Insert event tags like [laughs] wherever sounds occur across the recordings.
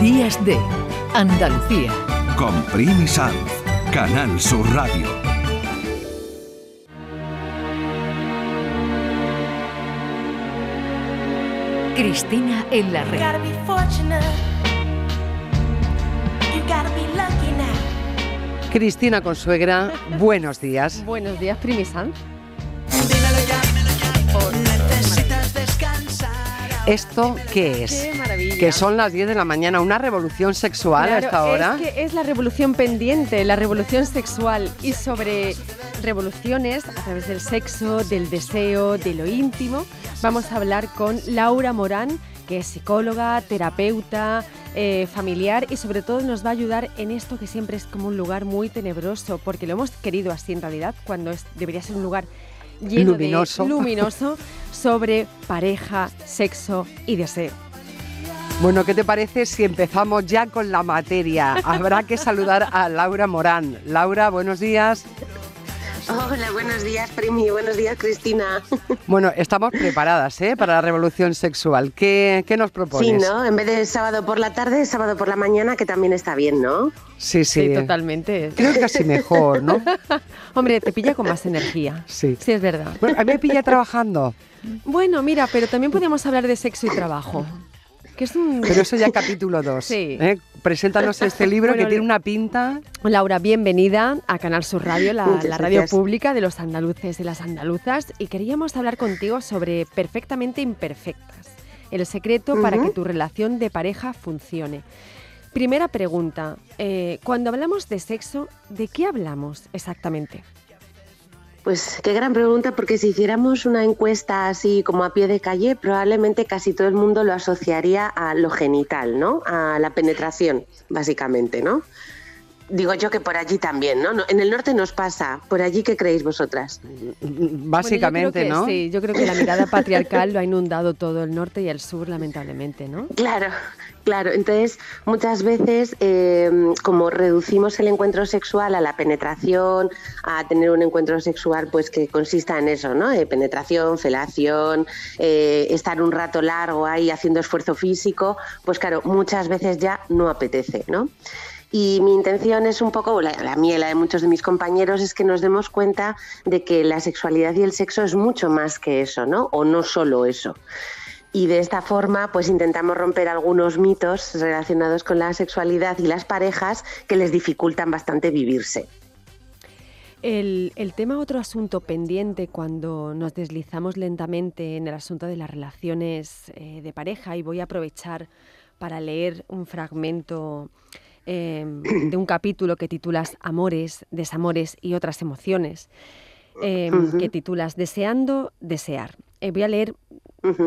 Días de Andalucía. Con Primi Sanz, Canal Sur Radio. Cristina en la red. Cristina Consuegra, buenos días. Buenos días, Primisan. ¿Esto qué es? Qué maravilla. Que son las 10 de la mañana, una revolución sexual a Claro, esta hora. Es que es la revolución pendiente, la revolución sexual y sobre revoluciones a través del sexo, del deseo, de lo íntimo. Vamos a hablar con Laura Morán, que es psicóloga, terapeuta, eh, familiar y sobre todo nos va a ayudar en esto que siempre es como un lugar muy tenebroso, porque lo hemos querido así en realidad, cuando es, debería ser un lugar lleno Luminoso. de luminoso sobre pareja, sexo y deseo. Bueno, ¿qué te parece si empezamos ya con la materia? Habrá que saludar a Laura Morán. Laura, buenos días. Hola, buenos días, Primi. Buenos días, Cristina. [laughs] Bueno, estamos preparadas ¿eh? para la revolución sexual. ¿Qué, qué nos Sí, propones? ¿no? En vez de sábado por la tarde, sábado por la mañana, que también está bien, ¿no? Sí, sí. Sí, totalmente. Creo que casi mejor, ¿no? [laughs] Hombre, te pilla con más energía. Sí. Sí, es verdad. Bueno, a mí me pilla trabajando, Bueno, mira, pero también podríamos hablar de sexo y trabajo. Que es un... pero eso ya capítulo 2. Sí. Preséntanos este libro Bueno, que tiene una pinta. Laura, bienvenida a Canal Sur Radio, la, Muchas la radio gracias. pública de los andaluces y las andaluzas. Y queríamos hablar contigo sobre perfectamente imperfectas. El secreto para que tu relación de pareja funcione. Primera pregunta. eh, cuando hablamos de sexo, ¿de qué hablamos exactamente? Pues qué gran pregunta, porque si hiciéramos una encuesta así como a pie de calle, probablemente casi todo el mundo lo asociaría a lo genital, ¿no? A la penetración, básicamente, ¿no? Digo yo que por allí también, ¿no? No, En el norte nos pasa. ¿Por allí qué creéis vosotras? Básicamente, Bueno, yo creo ¿no? Sí, yo creo que la mirada patriarcal lo ha inundado todo el norte y el sur, lamentablemente, ¿no? Claro, claro. Entonces, muchas veces, eh, como reducimos el encuentro sexual a la penetración, a tener un encuentro sexual pues que consista en eso, ¿no? Eh, penetración, felación, eh, estar un rato largo ahí haciendo esfuerzo físico, pues claro, muchas veces ya no apetece, ¿no? Y mi intención es un poco, la, la mía y la de muchos de mis compañeros, es que nos demos cuenta de que la sexualidad y el sexo es mucho más que eso, ¿no? O no solo eso. Y de esta forma, pues intentamos romper algunos mitos relacionados con la sexualidad y las parejas que les dificultan bastante vivirse. El, el tema, otro asunto pendiente cuando nos deslizamos lentamente en el asunto de las relaciones eh, de pareja, y voy a aprovechar para leer un fragmento eh, de un capítulo que titulas Amores, Desamores y otras emociones, eh, Ujú. que titulas Deseando, Desear. Eh, voy a leer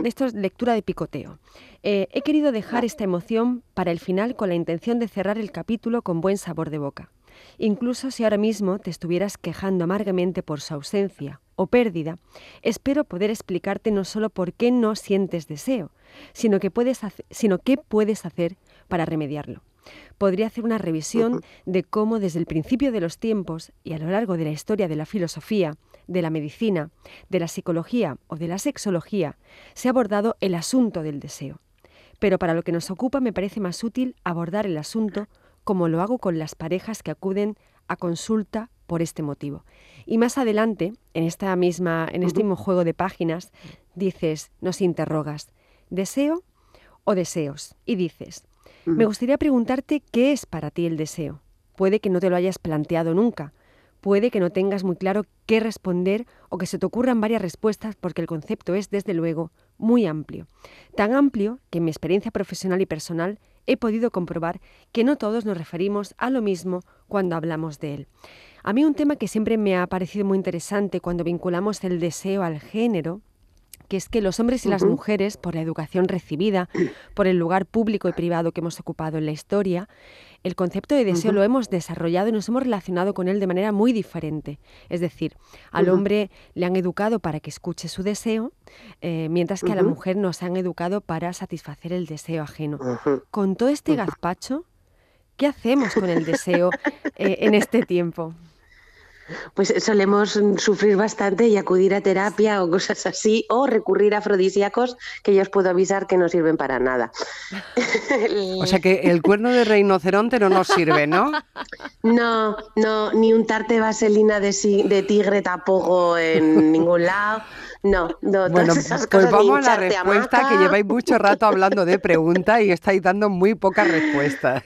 esto es lectura de picoteo. Eh, he querido dejar esta emoción para el final con la intención de cerrar el capítulo con buen sabor de boca. Incluso si ahora mismo te estuvieras quejando amargamente por su ausencia o pérdida, espero poder explicarte no solo por qué no sientes deseo, sino, que puedes sino qué puedes hacer para remediarlo. Podría hacer una revisión de cómo desde el principio de los tiempos y a lo largo de la historia de la filosofía, de la medicina, de la psicología o de la sexología se ha abordado el asunto del deseo. Pero para lo que nos ocupa me parece más útil abordar el asunto como lo hago con las parejas que acuden a consulta por este motivo. Y más adelante, en esta misma en este mismo juego de páginas, dices, nos interrogas, ¿deseo o deseos? Y dices, me gustaría preguntarte qué es para ti el deseo. Puede que no te lo hayas planteado nunca. Puede que no tengas muy claro qué responder o que se te ocurran varias respuestas porque el concepto es, desde luego, muy amplio. Tan amplio que en mi experiencia profesional y personal he podido comprobar que no todos nos referimos a lo mismo cuando hablamos de él. A mí un tema que siempre me ha parecido muy interesante cuando vinculamos el deseo al género que es que los hombres y las mujeres, por la educación recibida, por el lugar público y privado que hemos ocupado en la historia, el concepto de deseo lo hemos desarrollado y nos hemos relacionado con él de manera muy diferente. Es decir, al hombre le han educado para que escuche su deseo, eh, mientras que a la mujer nos han educado para satisfacer el deseo ajeno. Con todo este gazpacho, ¿qué hacemos con el deseo eh, en este tiempo? Pues solemos sufrir bastante y acudir a terapia o cosas así, o recurrir a afrodisíacos que yo os puedo avisar que no sirven para nada. [laughs] o sea que el cuerno de rinoceronte no nos sirve, ¿no? [laughs] No, no, ni untarte vaselina de, de tigre tampoco en ningún lado. No, no, bueno, pues vamos a la respuesta, que lleváis mucho rato hablando de preguntas y estáis dando muy pocas respuestas.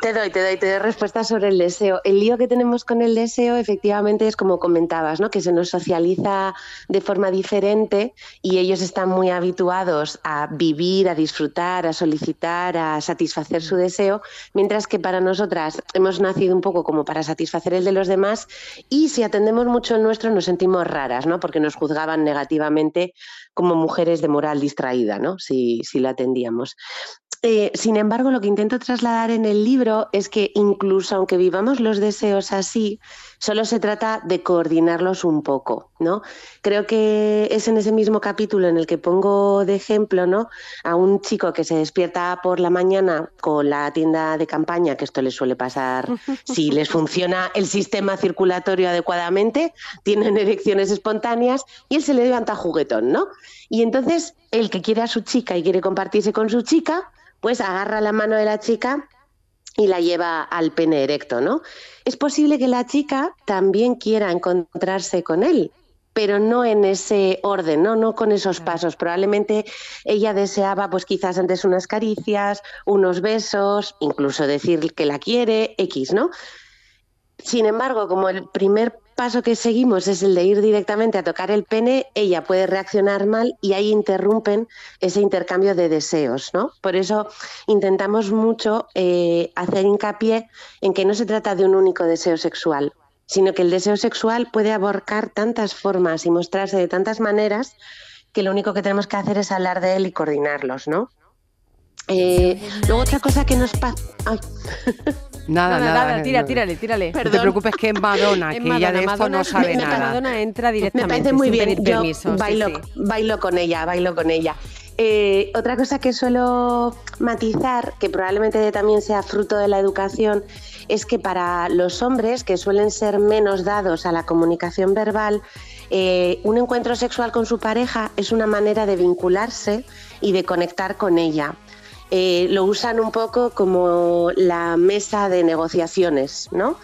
Te doy, te doy, te doy respuestas sobre el deseo. El lío que tenemos con el deseo, efectivamente, es como comentabas, ¿no? Que se nos socializa de forma diferente y ellos están muy habituados a vivir, a disfrutar, a solicitar, a satisfacer su deseo, mientras que para nosotras hemos nacido un poco como para satisfacer el de los demás y si atendemos mucho el nuestro nos sentimos raras, ¿no? Porque nos juzgaban negativamente como mujeres de moral distraída, ¿no? si, si la atendíamos. Eh, sin embargo, lo que intento trasladar en el libro es que incluso aunque vivamos los deseos así, solo se trata de coordinarlos un poco, ¿no? Creo que es en ese mismo capítulo en el que pongo de ejemplo, ¿no? A un chico que se despierta por la mañana con la tienda de campaña, que esto les suele pasar [laughs] si les funciona el sistema circulatorio adecuadamente, tienen erecciones espontáneas y él se le levanta juguetón, ¿no? Y entonces el que quiere a su chica y quiere compartirse con su chica, pues agarra la mano de la chica y la lleva al pene erecto, ¿no? Es posible que la chica también quiera encontrarse con él, pero no en ese orden, ¿no? No con esos pasos. Probablemente ella deseaba, pues quizás antes unas caricias, unos besos, incluso decir que la quiere, X, ¿no? Sin embargo, como el primer paso que seguimos es el de ir directamente a tocar el pene, ella puede reaccionar mal y ahí interrumpen ese intercambio de deseos, ¿no? Por eso intentamos mucho eh, hacer hincapié en que no se trata de un único deseo sexual, sino que el deseo sexual puede abarcar tantas formas y mostrarse de tantas maneras que lo único que tenemos que hacer es hablar de él y coordinarlos, ¿no? Eh, luego otra cosa que nos pasa... [laughs] Nada, nada, nada, tira, tírale, tírale. No te preocupes que es Madonna, que ella de esto no sabe nada. Madonna entra directamente. Me parece muy bien. Yo bailo, bailo con ella, bailo con ella. Eh, otra cosa que suelo matizar, que probablemente también sea fruto de la educación, es que para los hombres, que suelen ser menos dados a la comunicación verbal, eh, un encuentro sexual con su pareja es una manera de vincularse y de conectar con ella. Eh, lo usan un poco como la mesa de negociaciones, ¿no?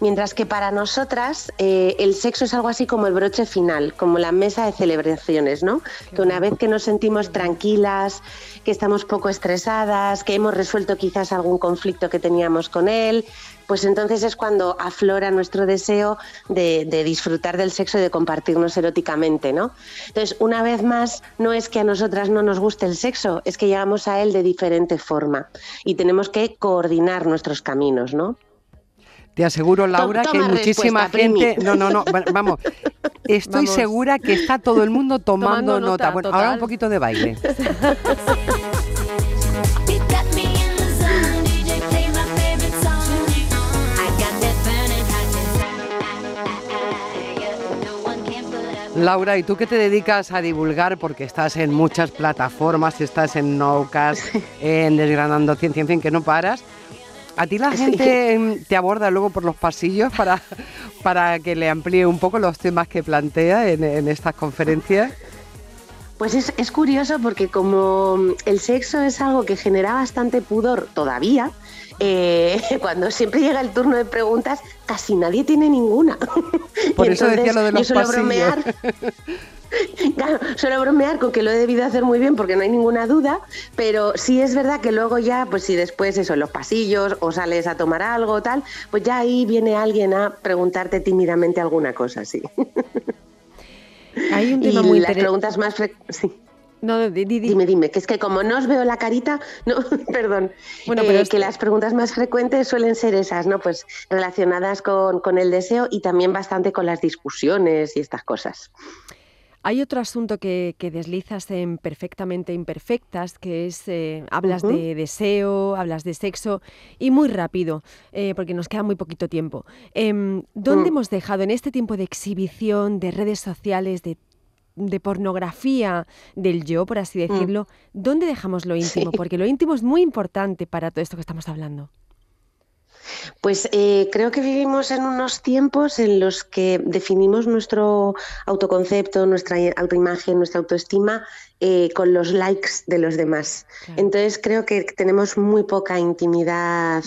Mientras que para nosotras eh, el sexo es algo así como el broche final, como la mesa de celebraciones, ¿no? Que una vez que nos sentimos tranquilas, que estamos poco estresadas, que hemos resuelto quizás algún conflicto que teníamos con él, pues entonces es cuando aflora nuestro deseo de, disfrutar del sexo y de compartirnos eróticamente, ¿no? Entonces, una vez más, no es que a nosotras no nos guste el sexo, es que llegamos a él de diferente forma y tenemos que coordinar nuestros caminos, ¿no? Te aseguro, Laura, que hay muchísima gente. No, no, no, vamos. Estoy segura que está todo el mundo tomando, nota. Bueno, ahora un poquito de baile. [laughs] Laura, ¿y tú qué te dedicas a divulgar? Porque estás en muchas plataformas, estás en Noucas, en Desgranando Ciencia, en fin, que no paras. ¿A ti la gente te aborda luego por los pasillos para, para que le amplíe un poco los temas que plantea en, en estas conferencias? Pues es, es, curioso porque como el sexo es algo que genera bastante pudor todavía, eh, [laughs] cuando siempre llega el turno de preguntas, casi nadie tiene ninguna. [laughs] Por eso decía lo de los yo suelo bromear. [laughs] Claro, suelo bromear con que lo he debido hacer muy bien porque no hay ninguna duda, pero sí es verdad que luego ya, pues si después eso, en los pasillos o sales a tomar algo tal, pues ya ahí viene alguien a preguntarte tímidamente alguna cosa, sí. Hay un tema y las preguntas más. [laughs] Sí. No, Dime, dime, que es que como no os veo la carita, [laughs] no, [laughs] perdón, bueno, pero eh, que las preguntas más frecuentes suelen ser esas, ¿no? Pues relacionadas con, con, el deseo y también bastante con las discusiones y estas cosas. Hay otro asunto que, que deslizas en Perfectamente Imperfectas, que es, eh, hablas de deseo, hablas de sexo, y muy rápido, eh, porque nos queda muy poquito tiempo. Em, ¿Dónde mm. hemos dejado en este tiempo de exhibición, de redes sociales, de de pornografía del yo, por así mm. decirlo, ¿dónde dejamos lo íntimo? Porque lo íntimo es muy importante para todo esto que estamos hablando. Pues eh, creo que vivimos en unos tiempos en los que definimos nuestro autoconcepto, nuestra autoimagen, nuestra autoestima eh, con los likes de los demás. Entonces creo que tenemos muy poca intimidad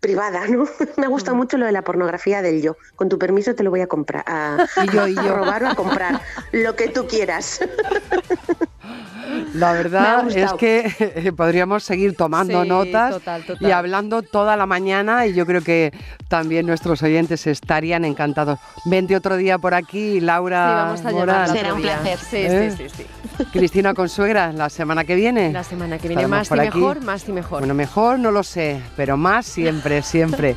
privada, ¿no? [laughs] Me gusta mucho lo de la pornografía del yo. Con tu permiso te lo voy a comprar, a, y yo, y yo. robar o a comprar, lo que tú quieras. [laughs] La verdad es que podríamos seguir tomando notas y hablando toda la mañana y yo creo que también nuestros oyentes estarían encantados. Vente otro día por aquí, Laura. Sí, vamos a Será un placer. Sí, sí, ¿Eh? sí, sí, Cristina Consuegra, la semana que viene. La semana que viene, más y mejor, más y mejor. Bueno, mejor no lo sé, pero más siempre, siempre.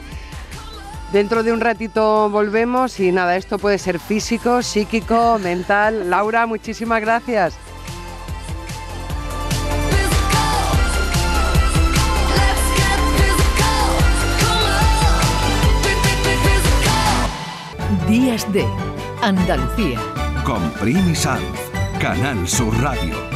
Dentro de un ratito volvemos y nada, esto puede ser físico, psíquico, mental. Laura, muchísimas gracias. Días de Andalucía. Con Primi Sanz, Canal Sur Radio.